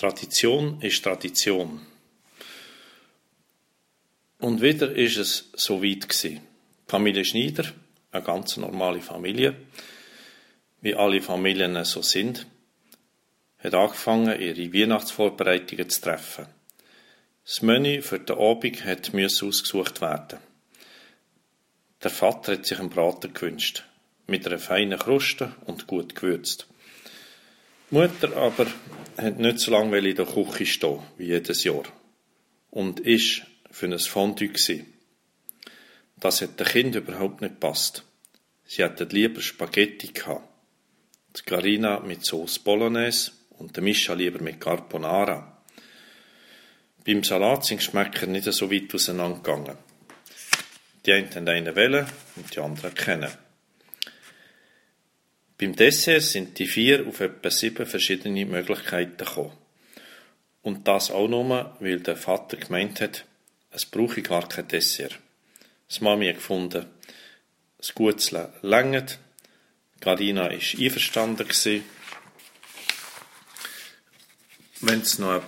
Tradition ist Tradition. Und wieder ist es so weit gewesen. Familie Schneider, eine ganz normale Familie, wie alle Familien so sind, hat angefangen, ihre Weihnachtsvorbereitungen zu treffen. Das Menü für den Abend hat ausgesucht werden. Der Vater hat sich einen Braten gewünscht, mit einer feinen Kruste und gut gewürzt. Die Mutter aber hat nicht so lange in der Küche stehen, wie jedes Jahr. Und ist für ein Fondue. Das hat dem Kind überhaupt nicht gepasst. Sie hätten lieber Spaghetti gehabt. Die Carina mit Sauce Bolognese und der Mischa lieber mit Carbonara. Beim Salat sind Geschmäcker nicht so weit auseinandergegangen. Die einen haben einen wählen und die anderen kennen. Beim Dessert sind die vier auf etwa sieben verschiedene Möglichkeiten gekommen. Und das auch nur, weil der Vater gemeint hat, es brauche gar kein Dessert. Das Mami hat gefunden, das Gutzle längert. Gardina war einverstanden wenn es noch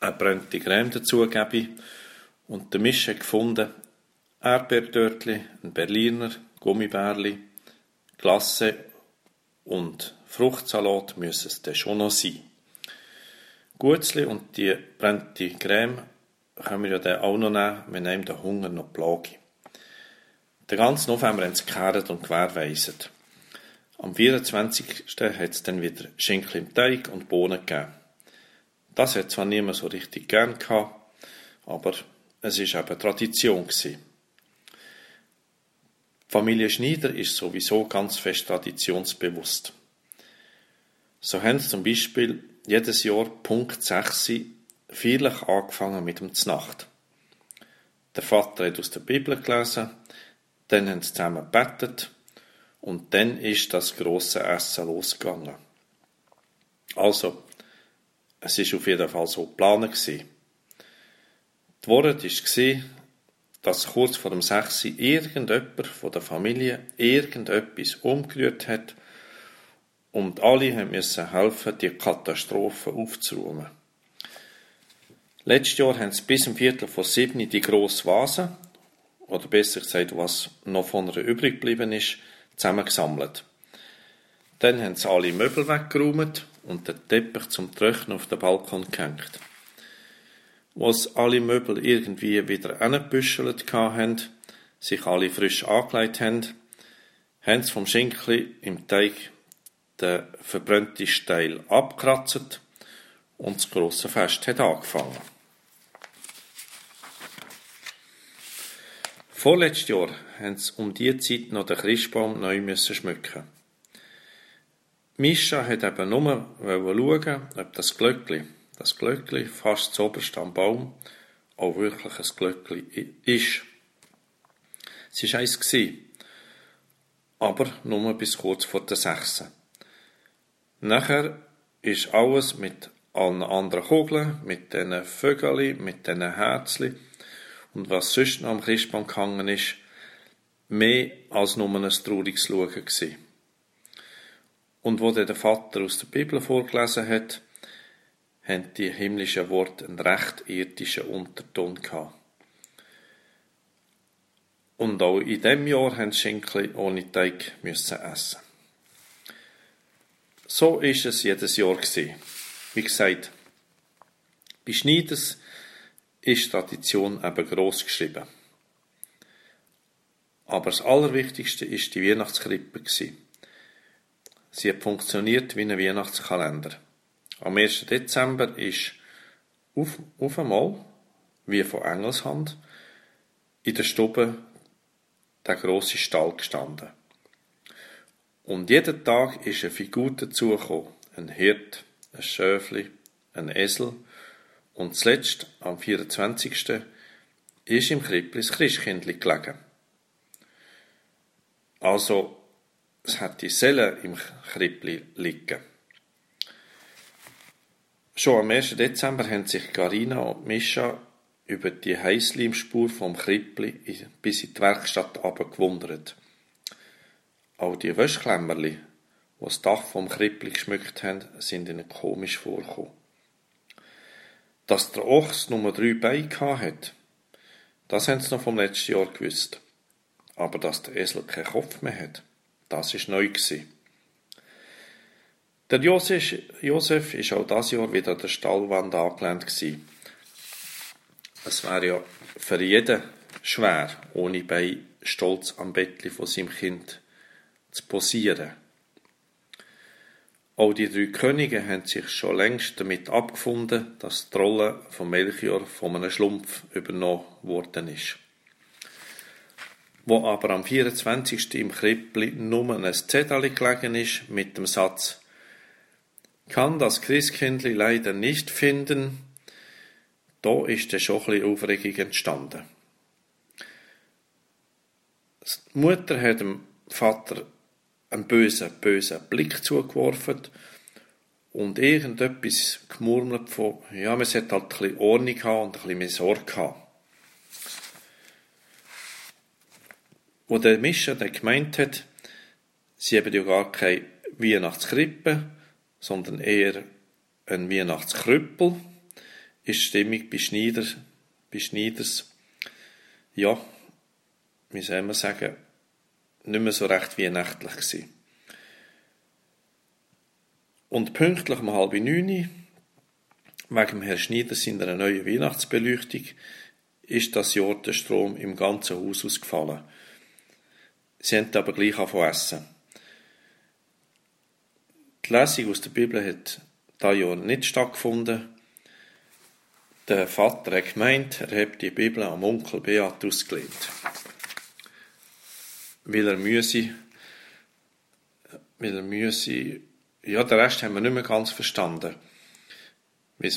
eine, brennte Creme dazu gäbe. Und der Misch hat gefunden, Erdbeerdörtli, ein Berliner, Gummibärli, Glasse und Fruchtsalat müssen es dann schon noch sein. Gutzli und die brennte Creme können wir ja dann auch noch nehmen, wenn einem der Hunger noch plagt. Den ganzen November haben sie gekehrt und gewährweisert. Am 24. hat es dann wieder Schinkel im Teig und Bohnen gegeben. Das hat zwar niemand so richtig gern gehabt, aber es ist eben Tradition gewesen. Familie Schneider ist sowieso ganz fest traditionsbewusst. So haben sie zum Beispiel jedes Jahr Punkt 6 feierlich angefangen mit dem Znacht. Der Vater hat aus der Bibel gelesen, dann haben sie zusammen gebetet und dann ist das große Essen losgegangen. Also, es ist auf jeden Fall so geplant. Die Worte war, dass kurz vor dem 6. irgendjemand von der Familie irgendetwas umgerührt hat und alle müssen helfen, die Katastrophe aufzuräumen. Letztes Jahr haben sie bis zum Viertel vor sieben die grosse Vase, oder besser gesagt, was noch von ihr übrig geblieben ist, zusammengesammelt. Dann haben sie alle Möbel weggeräumt und den Teppich zum Trocknen auf den Balkon gehängt. Als alle Möbel irgendwie wieder angebüschelt haben, sich alle frisch angelegt haben, haben sie vom Schinkli im Teig den verbrannten Steil abgekratzt und das grosse Fest hat angefangen. Vorletztes Jahr haben sie um diese Zeit noch den Christbaum neu schmücken. Mischa hat eben nur schauen, ob das Glöckli, das Glöckli fast zuoberst am Baum, auch wirklich ein Glöckli ist. Es war eins, aber nur bis kurz vor der Sechse. Nachher ist alles mit allen anderen Kugeln, mit diesen Vögeln, mit diesen Herzchen und was sonst noch am Christbaum gehangen ist, mehr als nur ein trauriges Schauen gewesen. Und wo der Vater aus der Bibel vorgelesen hat, haben die himmlischen Worte einen recht irdischen Unterton gehabt. Und auch in dem Jahr haben Schinkel ohne Teig müssen essen. So ist es jedes Jahr gewesen. Wie gesagt, bei Schneiders ist Tradition eben gross geschrieben. Aber das Allerwichtigste ist die Weihnachtskrippe. Sie hat funktioniert wie ein Weihnachtskalender. Am 1. Dezember ist auf, auf einmal, wie von Engelshand, in der Stube der große Stall gestanden. Und jeden Tag ist eine Figur dazugekommen. Ein Hirt, ein Schöfli, ein Esel und zuletzt, am 24. ist im Krippli das Christkindli gelegen. Also, es hat die Selle im Krippli liegen. Schon am 1. Dezember haben sich Carina und Mischa über die Heisslimspur vom Krippli bis in die Werkstatt gewundert. Auch die Wäschklemmerli, die das Dach vom Krippli geschmückt haben, sind ihnen komisch vorgekommen. Dass der Ochs Nummer drei Beine hat, das haben sie noch vom letzten Jahr gewusst. Aber dass der Esel keinen Kopf mehr hat, das ist neu gewesen. Der Josef, Josef ist auch das Jahr wieder an der Stallwand angelehnt. Es wäre ja für jeden schwer, ohne Bein stolz am Bettli von seinem Kind zu posieren. Auch die drei Könige haben sich schon längst damit abgefunden, dass die Rolle von Melchior von einem Schlumpf übernommen worden ist. Wo aber am 24. im Krippli nur ein Zettel gelegen ist mit dem Satz kann das Christkindli leider nicht finden, da ist dann schon ein Aufregung entstanden. Die Mutter hat dem Vater einen bösen, bösen Blick zugeworfen und irgendetwas gemurmelt von, ja, man sollte halt ein bisschen Ordnung haben und ein bisschen mehr Sorge haben. Wo der Mischer dann gemeint hat, sie haben ja gar keine Weihnachtskrippe, sondern eher ein Weihnachtskrüppel, ist Stimmung bei, Schneider, bei Schneiders, ja, wie soll man sagen, nicht mehr so recht weihnachtlich gewesen. Und pünktlich um halb neun, wegen Herrn Schneider seiner neuen Weihnachtsbeleuchtung, ist das Jahr der Strom im ganzen Haus ausgefallen. Sie haben aber gleich angefangen essen. Die Lesung aus der Bibel hat da Jahr nicht stattgefunden. Der Vater hat gemeint, er hat die Bibel am Onkel Beat ausgelehnt weil er müsse, weil er müsse, ja, den Rest haben wir nicht mehr ganz verstanden. Weil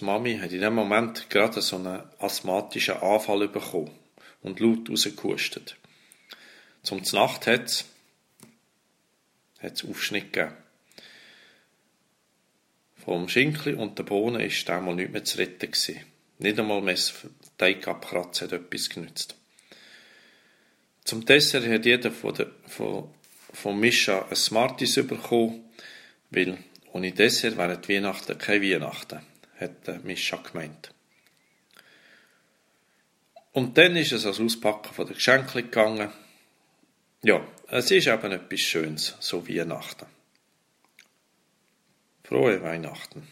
Mami hat in dem Moment gerade so einen asthmatischen Anfall bekommen und laut rausgehustet. Zum Nacht hat es, Aufschnitt gegeben. Vom Schinkli und der Bohnen ist damals nicht mehr zu retten gewesen. Nicht einmal mehr Teig abkratzen hat etwas genützt. Zum Dessert hat jeder von, der, von, von Mischa ein Smarties bekommen, weil ohne Dessert wären die Weihnachten keine Weihnachten, hat Mischa gemeint. Und dann ist es als Auspacken von der Geschenke gegangen. Ja, es ist eben etwas Schönes, so Weihnachten. Frohe Weihnachten.